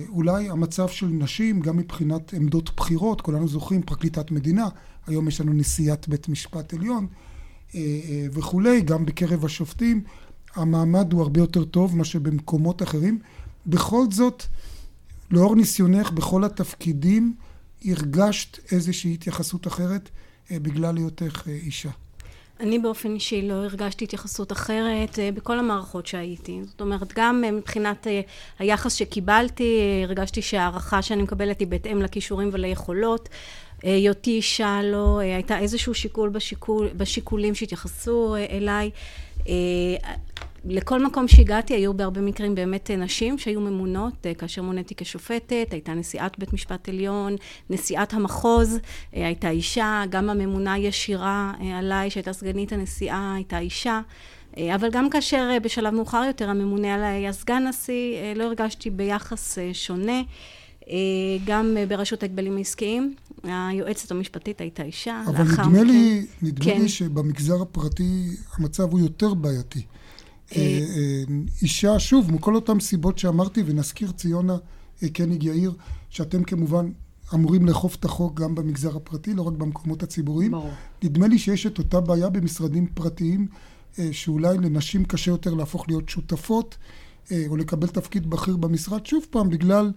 אולי המצב של נשים, גם מבחינת עמדות בחירות, כולנו זוכרים פרקליטת מדינה, היום יש לנו נשיאת בית משפט עליון וכולי, גם בקרב השופטים, המעמד הוא הרבה יותר טוב מאשר במקומות אחרים. בכל זאת, לאור ניסיונך בכל התפקידים, הרגשת איזושהי התייחסות אחרת אה, בגלל היותך אה, אישה. אני באופן אישי לא הרגשתי התייחסות אחרת אה, בכל המערכות שהייתי. זאת אומרת, גם מבחינת היחס שקיבלתי, הרגשתי שההערכה שאני מקבלת היא בהתאם לכישורים וליכולות. היותי אישה לא, הייתה איזשהו שיקול בשיקול, בשיקולים שהתייחסו אליי. לכל מקום שהגעתי היו בהרבה מקרים באמת נשים שהיו ממונות אה, כאשר מוניתי כשופטת, הייתה נשיאת בית משפט עליון, נשיאת המחוז אה, הייתה אישה, גם הממונה הישירה אה, עליי שהייתה סגנית הנשיאה הייתה אישה. אבל גם כאשר בשלב מאוחר יותר הממונה עליי היה סגן נשיא, לא הרגשתי ביחס שונה. גם ברשות ההגבלים העסקיים, היועצת המשפטית הייתה אישה. אבל נדמה לי, נדמה כן. לי שבמגזר הפרטי המצב הוא יותר בעייתי. אה, אה, אישה, שוב, מכל אותן סיבות שאמרתי, ונזכיר ציונה אה, קניג יאיר, שאתם כמובן אמורים לאכוף את החוק גם במגזר הפרטי, לא רק במקומות הציבוריים. ברור. נדמה לי שיש את אותה בעיה במשרדים פרטיים, שאולי לנשים קשה יותר להפוך להיות שותפות, או לקבל תפקיד בכיר במשרד, שוב פעם, בגלל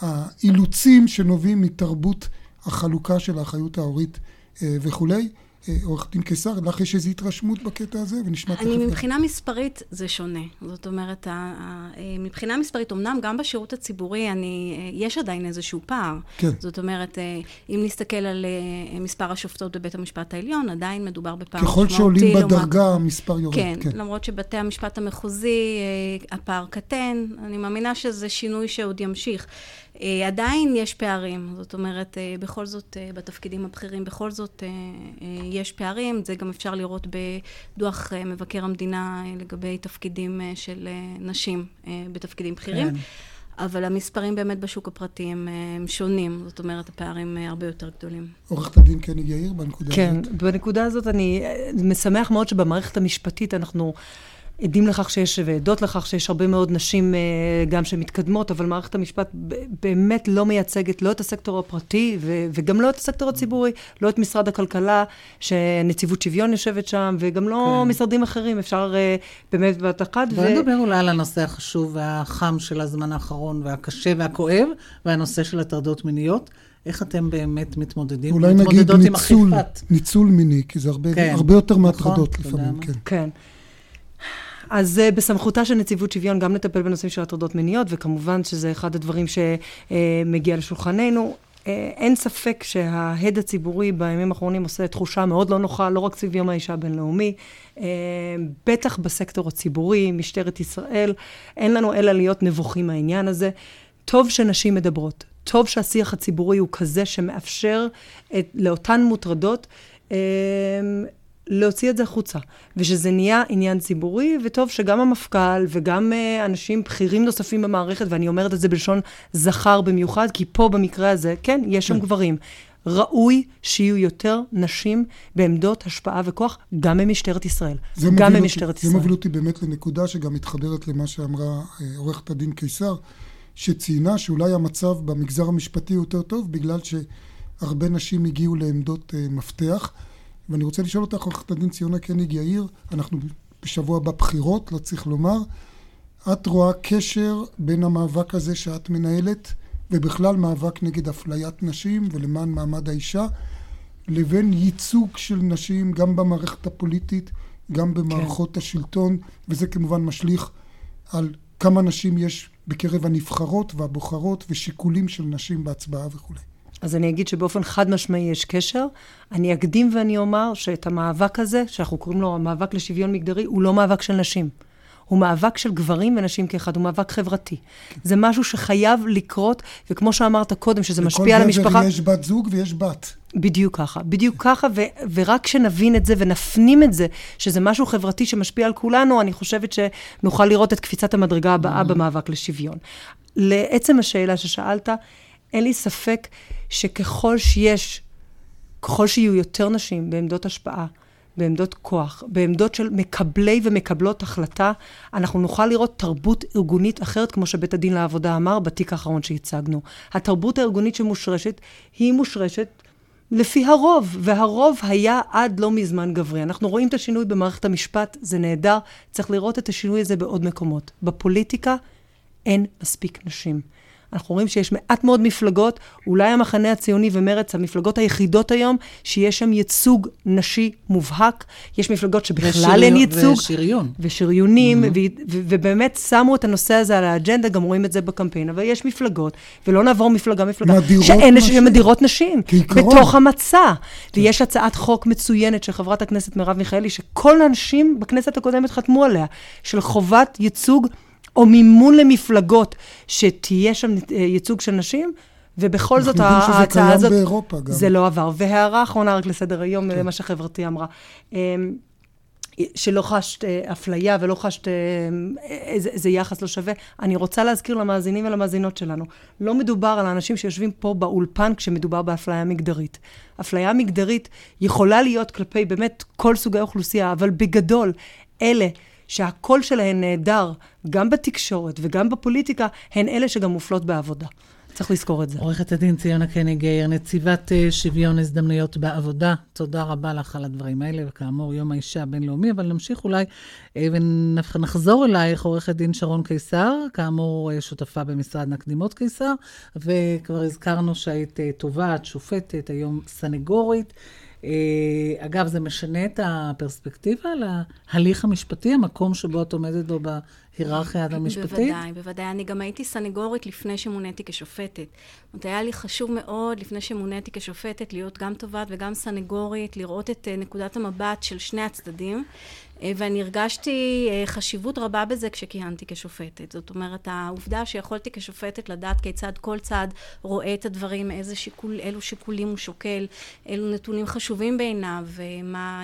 האילוצים שנובעים מתרבות החלוקה של האחריות ההורית וכולי. אה, עורך דין קיסר, לך יש איזו התרשמות בקטע הזה? ונשמע תכף... אני מבחינה מספרית זה שונה. זאת אומרת, אה, מבחינה מספרית, אמנם גם בשירות הציבורי אני, אה, יש עדיין איזשהו פער. כן. זאת אומרת, אם נסתכל על מספר השופטות בבית המשפט העליון, עדיין מדובר בפער משמעותי. ככל שעולים בדרגה, המספר יורד. כן, כן, למרות שבתי המשפט המחוזי, הפער קטן, אני מאמינה שזה שינוי שעוד ימשיך. אה, עדיין יש פערים, זאת אומרת, אה, בכל זאת, אה, בתפקידים הבכירים, בכל זאת יש פערים, זה גם אפשר לראות בדוח מבקר המדינה לגבי תפקידים של נשים בתפקידים בכירים. כן. אבל המספרים באמת בשוק הפרטי הם, הם שונים, זאת אומרת, הפערים הרבה יותר גדולים. עורכת הדין קניג יאיר, בנקודה כן, הזאת. כן, בנקודה הזאת אני משמח מאוד שבמערכת המשפטית אנחנו... עדים לכך שיש, ועדות לכך שיש הרבה מאוד נשים אה, גם שמתקדמות, אבל מערכת המשפט באמת לא מייצגת לא את הסקטור הפרטי ו- וגם לא את הסקטור הציבורי, לא את משרד הכלכלה, שנציבות שוויון יושבת שם, וגם לא כן. משרדים אחרים, אפשר uh, באמת בבת אחת. בוא ו... נדבר אולי על הנושא החשוב והחם של הזמן האחרון, והקשה והכואב, והנושא של הטרדות מיניות. איך אתם באמת מתמודדים, אולי נגיד ניצול, ניצול מיני, כי זה הרבה, כן, הרבה יותר נכון, מהטרדות לפעמים, כן. כן. אז זה בסמכותה של נציבות שוויון גם לטפל בנושאים של הטרדות מיניות, וכמובן שזה אחד הדברים שמגיע לשולחננו. אה, אין ספק שההד הציבורי בימים האחרונים עושה תחושה מאוד לא נוחה, לא רק סביב יום האישה הבינלאומי, אה, בטח בסקטור הציבורי, משטרת ישראל, אין לנו אלא להיות נבוכים מהעניין הזה. טוב שנשים מדברות, טוב שהשיח הציבורי הוא כזה שמאפשר את, לאותן מוטרדות אה, להוציא את זה החוצה, ושזה נהיה עניין ציבורי, וטוב שגם המפכ"ל וגם uh, אנשים בכירים נוספים במערכת, ואני אומרת את זה בלשון זכר במיוחד, כי פה במקרה הזה, כן, יש שם כן. גברים. ראוי שיהיו יותר נשים בעמדות השפעה וכוח, גם במשטרת ישראל. גם במשטרת ישראל. זה מוביל אותי באמת לנקודה שגם מתחברת למה שאמרה אה, עורכת הדין קיסר, שציינה שאולי המצב במגזר המשפטי יותר טוב, בגלל שהרבה נשים הגיעו לעמדות uh, מפתח. ואני רוצה לשאול אותך, עורכת הדין ציונה קניג יאיר, אנחנו בשבוע הבא בחירות, לא צריך לומר. את רואה קשר בין המאבק הזה שאת מנהלת, ובכלל מאבק נגד אפליית נשים ולמען מעמד האישה, לבין ייצוג של נשים גם במערכת הפוליטית, גם במערכות כן. השלטון, וזה כמובן משליך על כמה נשים יש בקרב הנבחרות והבוחרות ושיקולים של נשים בהצבעה וכולי. אז אני אגיד שבאופן חד משמעי יש קשר. אני אקדים ואני אומר שאת המאבק הזה, שאנחנו קוראים לו המאבק לשוויון מגדרי, הוא לא מאבק של נשים. הוא מאבק של גברים ונשים כאחד, הוא מאבק חברתי. זה משהו שחייב לקרות, וכמו שאמרת קודם, שזה משפיע על המשפחה... לכל גבר יש בת זוג ויש בת. בדיוק ככה, בדיוק ככה, ו- ורק כשנבין את זה ונפנים את זה, שזה משהו חברתי שמשפיע על כולנו, אני חושבת שנוכל לראות את קפיצת המדרגה הבאה mm-hmm. במאבק לשוויון. לעצם השאלה ששאלת, אין לי ספק שככל שיש, ככל שיהיו יותר נשים בעמדות השפעה, בעמדות כוח, בעמדות של מקבלי ומקבלות החלטה, אנחנו נוכל לראות תרבות ארגונית אחרת, כמו שבית הדין לעבודה אמר בתיק האחרון שהצגנו. התרבות הארגונית שמושרשת, היא מושרשת לפי הרוב, והרוב היה עד לא מזמן גברי. אנחנו רואים את השינוי במערכת המשפט, זה נהדר, צריך לראות את השינוי הזה בעוד מקומות. בפוליטיקה אין מספיק נשים. אנחנו רואים שיש מעט מאוד מפלגות, אולי המחנה הציוני ומרצ, המפלגות היחידות היום, שיש שם ייצוג נשי מובהק. יש מפלגות שבכלל אין ייצוג. ושריון. ושריונים, mm-hmm. ובאמת שמו את הנושא הזה על האג'נדה, גם רואים את זה בקמפיין, אבל יש מפלגות, ולא נעבור מפלגה מפלגה, שאין נשים. מדירות נשים, כעיקרון. בתוך המצע. כן. ויש הצעת חוק מצוינת של חברת הכנסת מרב מיכאלי, שכל האנשים בכנסת הקודמת חתמו עליה, של חובת ייצוג או מימון למפלגות שתהיה שם אה, ייצוג של נשים, ובכל זאת ההצעה הזאת... אנחנו יודעים שזה קיים באירופה גם. זה לא עבר. והערה אחרונה רק לסדר היום, כן. למה שחברתי אמרה. אמ, שלא חשת אה, אפליה ולא חשת אה, איזה, איזה יחס לא שווה. אני רוצה להזכיר למאזינים ולמאזינות שלנו, לא מדובר על האנשים שיושבים פה באולפן כשמדובר באפליה מגדרית. אפליה מגדרית יכולה להיות כלפי באמת כל סוגי האוכלוסייה, אבל בגדול, אלה שהקול שלהן נהדר, גם בתקשורת וגם בפוליטיקה, הן אלה שגם מופלות בעבודה. צריך לזכור את זה. עורכת הדין ציונה קניג יאיר, נציבת אה, שוויון הזדמנויות בעבודה, תודה רבה לך על הדברים האלה, וכאמור, יום האישה הבינלאומי, אבל נמשיך אולי אה, ונחזור אלייך, עורכת דין שרון קיסר, כאמור, אה, שותפה במשרד נקדימות קיסר, וכבר הזכרנו שהיית תובעת, שופטת, היום סנגורית. אה, אגב, זה משנה את הפרספקטה להליך המשפטי, המקום שבו את עומדת בו בהיררכיה המשפטית? בוודאי, בוודאי. אני גם הייתי סנגורית לפני שמוניתי כשופטת. זאת אומרת, היה לי חשוב מאוד, לפני שמוניתי כשופטת, להיות גם תובעת וגם סנגורית, לראות את אה, נקודת המבט של שני הצדדים. אה, ואני הרגשתי אה, חשיבות רבה בזה כשכיהנתי כשופטת. זאת אומרת, העובדה שיכולתי כשופטת לדעת כיצד כל צד רואה את הדברים, איזה שיקול, אילו שיקולים הוא שוקל, אילו נתונים חשובים בעיניו, ומה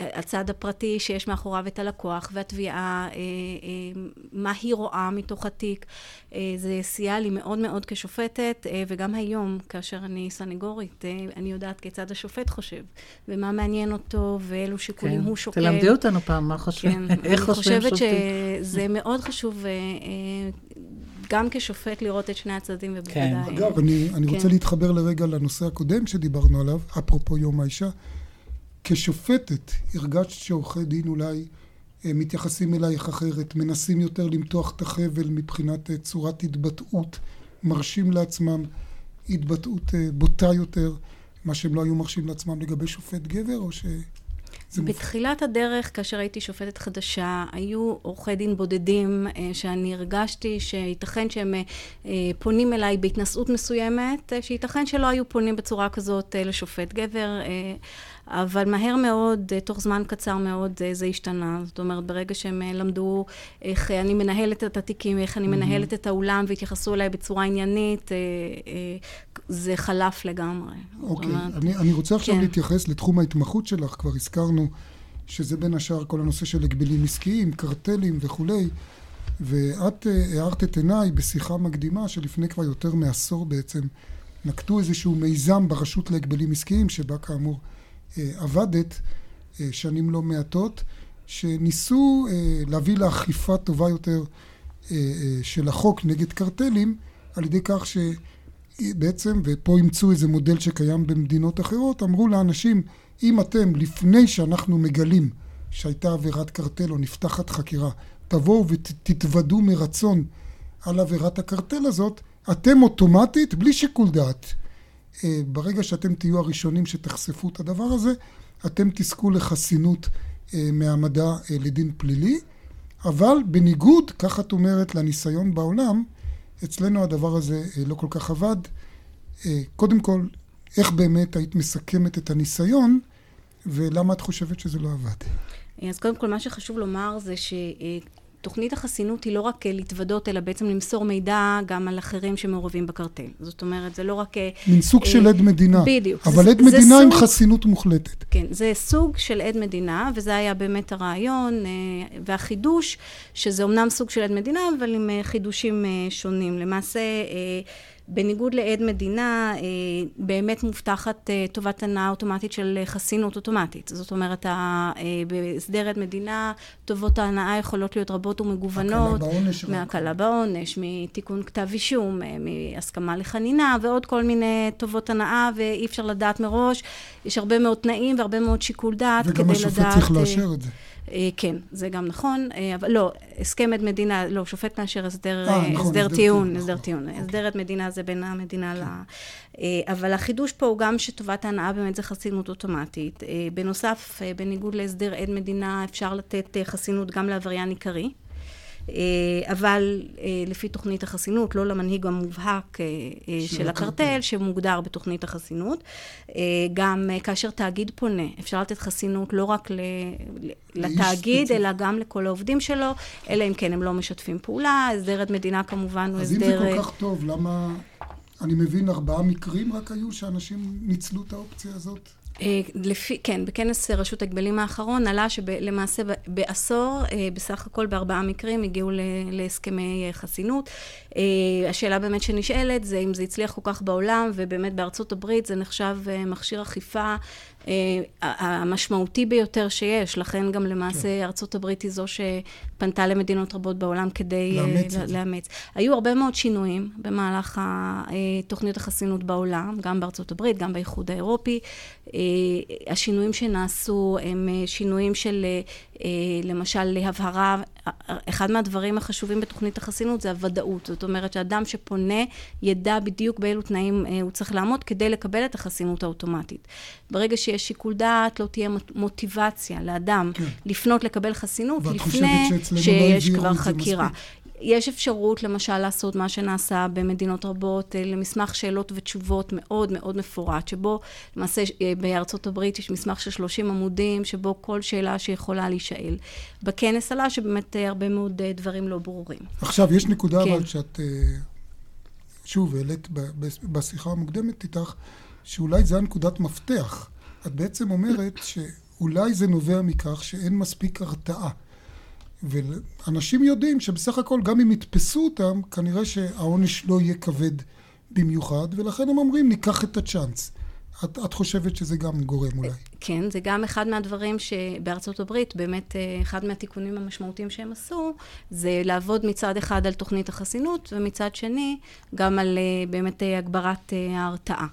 הצד הפרטי שיש מאחוריו את הלקוח והתביעה, אה, אה, מה היא רואה מתוך התיק. אה, זה סייע לי מאוד מאוד כשופטת, וגם היום, כאשר אני סנגורית, אני יודעת כיצד השופט חושב, ומה מעניין אותו, ואילו שיקולים כן. הוא שוקל. תלמדי אותנו פעם, מה (laughs) חושבים? כן, איך חושבים שופטים? אני חושבת שזה מאוד חשוב. גם כשופט לראות את שני הצדדים, ובוודאי... כן. אגב, אני, אני כן. רוצה להתחבר לרגע לנושא הקודם שדיברנו עליו, אפרופו יום האישה. כשופטת הרגשת שעורכי דין אולי אה, מתייחסים אלייך אחרת, מנסים יותר למתוח את החבל מבחינת אה, צורת התבטאות, מרשים לעצמם התבטאות אה, בוטה יותר, מה שהם לא היו מרשים לעצמם לגבי שופט גבר, או ש... בתחילת הדרך, כאשר הייתי שופטת חדשה, היו עורכי דין בודדים שאני הרגשתי שייתכן שהם פונים אליי בהתנשאות מסוימת, שייתכן שלא היו פונים בצורה כזאת לשופט גבר. אבל מהר מאוד, אה, תוך זמן קצר מאוד, אה, זה השתנה. זאת אומרת, ברגע שהם אה, למדו איך אני מנהלת את התיקים, איך אני מנהלת את האולם, והתייחסו אליי בצורה עניינית, זה חלף לגמרי. אוקיי, אומרת, אני, אני רוצה עכשיו כן. להתייחס לתחום ההתמחות שלך, כבר הזכרנו שזה בין השאר כל הנושא של הגבלים עסקיים, קרטלים וכולי. ואת הארת את עיניי בשיחה מקדימה שלפני כבר יותר מעשור בעצם נקטו איזשהו מיזם ברשות להגבלים עסקיים שבה כאמור עבדת אה, שנים לא מעטות, שניסו אה, להביא לאכיפה טובה יותר של החוק נגד קרטלים, על ידי כך שבעצם, ופה אימצו איזה מודל שקיים במדינות אחרות, אמרו לאנשים, אם אתם, לפני שאנחנו מגלים שהייתה עבירת קרטל או נפתחת חקירה, תבואו ותתוודו מרצון על עבירת הקרטל הזאת, אתם אוטומטית, בלי שיקול דעת, אה, ברגע שאתם תהיו הראשונים שתחשפו את הדבר הזה, אתם תזכו לחסינות אה, מהעמדה אה, לדין פלילי, אבל בניגוד, כך את אומרת, לניסיון בעולם, אצלנו הדבר הזה לא כל כך עבד. קודם כל, איך באמת היית מסכמת את הניסיון, ולמה את חושבת שזה לא עבד? אז קודם כל, מה שחשוב לומר זה ש... תוכנית החסינות היא לא רק אה, להתוודות, אלא בעצם למסור מידע גם על אחרים שמעורבים בקרטל. זאת אומרת, זה לא רק... אה, מין סוג אה, של עד מדינה. בדיוק. אבל עד מדינה סוג, עם חסינות מוחלטת. כן, זה סוג של עד מדינה, וזה היה באמת הרעיון אה, והחידוש, שזה אומנם סוג של עד מדינה, אבל עם אה, חידושים אה, שונים. למעשה... אה, בניגוד לעד מדינה, אה, באמת מובטחת אה, טובת הנאה אוטומטית של חסינות אוטומטית. זאת אומרת, אה, בהסדר עד מדינה, טובות ההנאה יכולות להיות רבות ומגוונות. הקלה בעונש. מהקלה בעונש, מתיקון כתב אישום, מהסכמה לחנינה, ועוד כל מיני טובות הנאה, ואי אפשר לדעת מראש. יש הרבה מאוד תנאים והרבה מאוד שיקול דעת כדי לדעת... וגם השופט צריך לאשר את זה. אה, כן, זה גם נכון, אה, אבל לא, הסכם עד מדינה, לא, שופט מאשר הסדר, 아, אה, נכון, הסדר טיעון, הסדר נכון, טיעון. אוקיי. הסדר עד מדינה זה בין המדינה כן. ל... אבל החידוש פה הוא גם שטובת ההנאה באמת זה חסינות אוטומטית. בנוסף, בניגוד להסדר עד מדינה, אפשר לתת חסינות גם לעבריין עיקרי. אה, אבל אה, לפי תוכנית החסינות, לא למנהיג המובהק אה, של הקרטל, שמוגדר בתוכנית החסינות. גם כאשר תאגיד פונה, אפשר לתת חסינות לא רק לתאגיד, אלא גם לכל העובדים שלו, אלא אם כן הם לא משתפים פעולה. הסדר עד מדינה כמובן הוא הסדר... אז אם זה כל כך טוב, למה... אני מבין, ארבעה מקרים רק היו שאנשים ניצלו את האופציה הזאת? אה, לפי, כן, בכנס רשות הגבלים האחרון עלה שלמעשה בעשור, אה, בסך הכל בארבעה מקרים הגיעו להסכמי אה, חסינות. השאלה באמת שנשאלת זה אם זה הצליח כל כך בעולם, ובאמת בארצות הברית זה נחשב מכשיר אכיפה אה, המשמעותי ביותר שיש, לכן גם למעשה כן. ארצות הברית היא זו שפנתה למדינות רבות בעולם כדי אה, לאמץ. לאמץ. היו הרבה מאוד שינויים במהלך אה, תוכניות החסינות בעולם, גם בארצות הברית, גם באיחוד האירופי. השינויים שנעשו הם שינויים של למשל להבהרה, אחד מהדברים החשובים בתוכנית החסינות זה הוודאות. זאת אומרת שאדם שפונה ידע בדיוק באילו תנאים הוא צריך לעמוד כדי לקבל את החסינות האוטומטית. ברגע. שיש שיקול דעת, לא תהיה מוטיבציה לאדם כן. לפנות לקבל חסינות לפני לא שיש כבר חקירה. יש אפשרות למשל לעשות מה שנעשה במדינות רבות, אה, למסמך שאלות ותשובות מאוד מאוד מפורט, שבו למעשה אה, בארצות הברית יש מסמך של 30 עמודים, שבו כל שאלה שיכולה להישאל. בכנס עלה שבאמת אה, הרבה מאוד דברים לא ברורים. עכשיו, יש נקודה כן. אבל שאת שוב העלית בשיחה המוקדמת איתך, שאולי זו הנקודת מפתח. את בעצם אומרת שאולי זה נובע מכך שאין מספיק הרתעה. ואנשים יודעים שבסך הכל גם אם יתפסו אותם, כנראה שהעונש לא יהיה כבד במיוחד, ולכן הם אומרים ניקח את הצ'אנס. את, את חושבת שזה גם גורם אולי. כן, זה גם אחד מהדברים שבארצות הברית, באמת אה, אחד מהתיקונים המשמעותיים שהם עשו, זה לעבוד מצד אחד על תוכנית החסינות, ומצד שני, גם על אה, באמת אה, הגברת ההרתעה.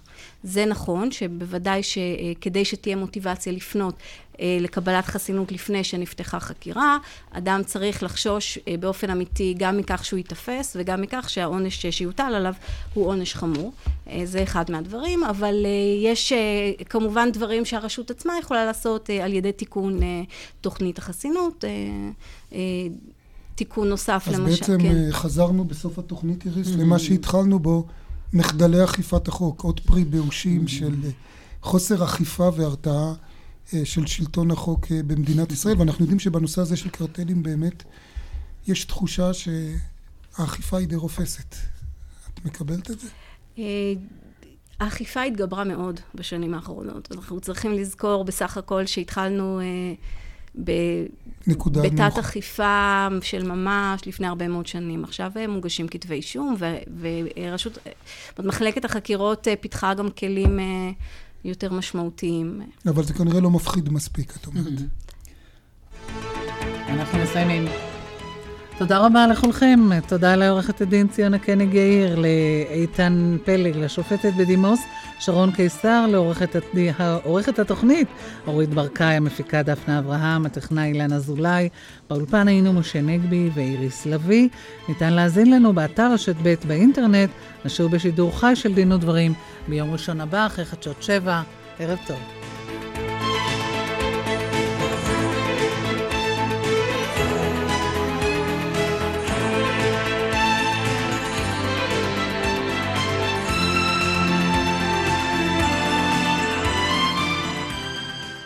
זה נכון שבוודאי שכדי שתהיה מוטיבציה לפנות לקבלת חסינות לפני שנפתחה חקירה. אדם צריך לחשוש באופן אמיתי גם מכך שהוא ייתפס וגם מכך שהעונש שיוטל עליו הוא עונש חמור. זה אחד מהדברים, אבל יש כמובן דברים שהרשות עצמה יכולה לעשות על ידי תיקון תוכנית החסינות. תיקון נוסף אז למשל, בעצם כן. חזרנו בסוף התוכנית, איריס, mm-hmm. למה שהתחלנו בו, מחדלי אכיפת החוק, עוד פרי באושים mm-hmm. של חוסר אכיפה והרתעה אה, של שלטון החוק אה, במדינת ישראל, ואנחנו יודעים שבנושא הזה של קרטלים באמת יש תחושה שהאכיפה היא די רופסת. את מקבלת את זה? אה, האכיפה התגברה מאוד בשנים האחרונות. אנחנו צריכים לזכור בסך הכל שהתחלנו ב... בתת אכיפה של ממש לפני הרבה מאוד שנים. עכשיו מוגשים כתבי אישום, ורשות, מחלקת החקירות פיתחה גם כלים יותר משמעותיים. אבל זה כנראה לא מפחיד מספיק, את אומרת. אנחנו מסיימים. תודה רבה לכולכם, תודה לעורכת הדין ציונה קניג יאיר, לאיתן פלג, לשופטת בדימוס, שרון קיסר, לעורכת התוכנית, אורית ברקאי, המפיקה דפנה אברהם, הטכנאי אילן אזולאי, באולפן היינו משה נגבי ואיריס לביא. ניתן להאזין לנו באתר רשת ב' באינטרנט, נשאיר בשידור חי של דין ודברים ביום ראשון הבא, אחרי חדשות שבע. ערב טוב.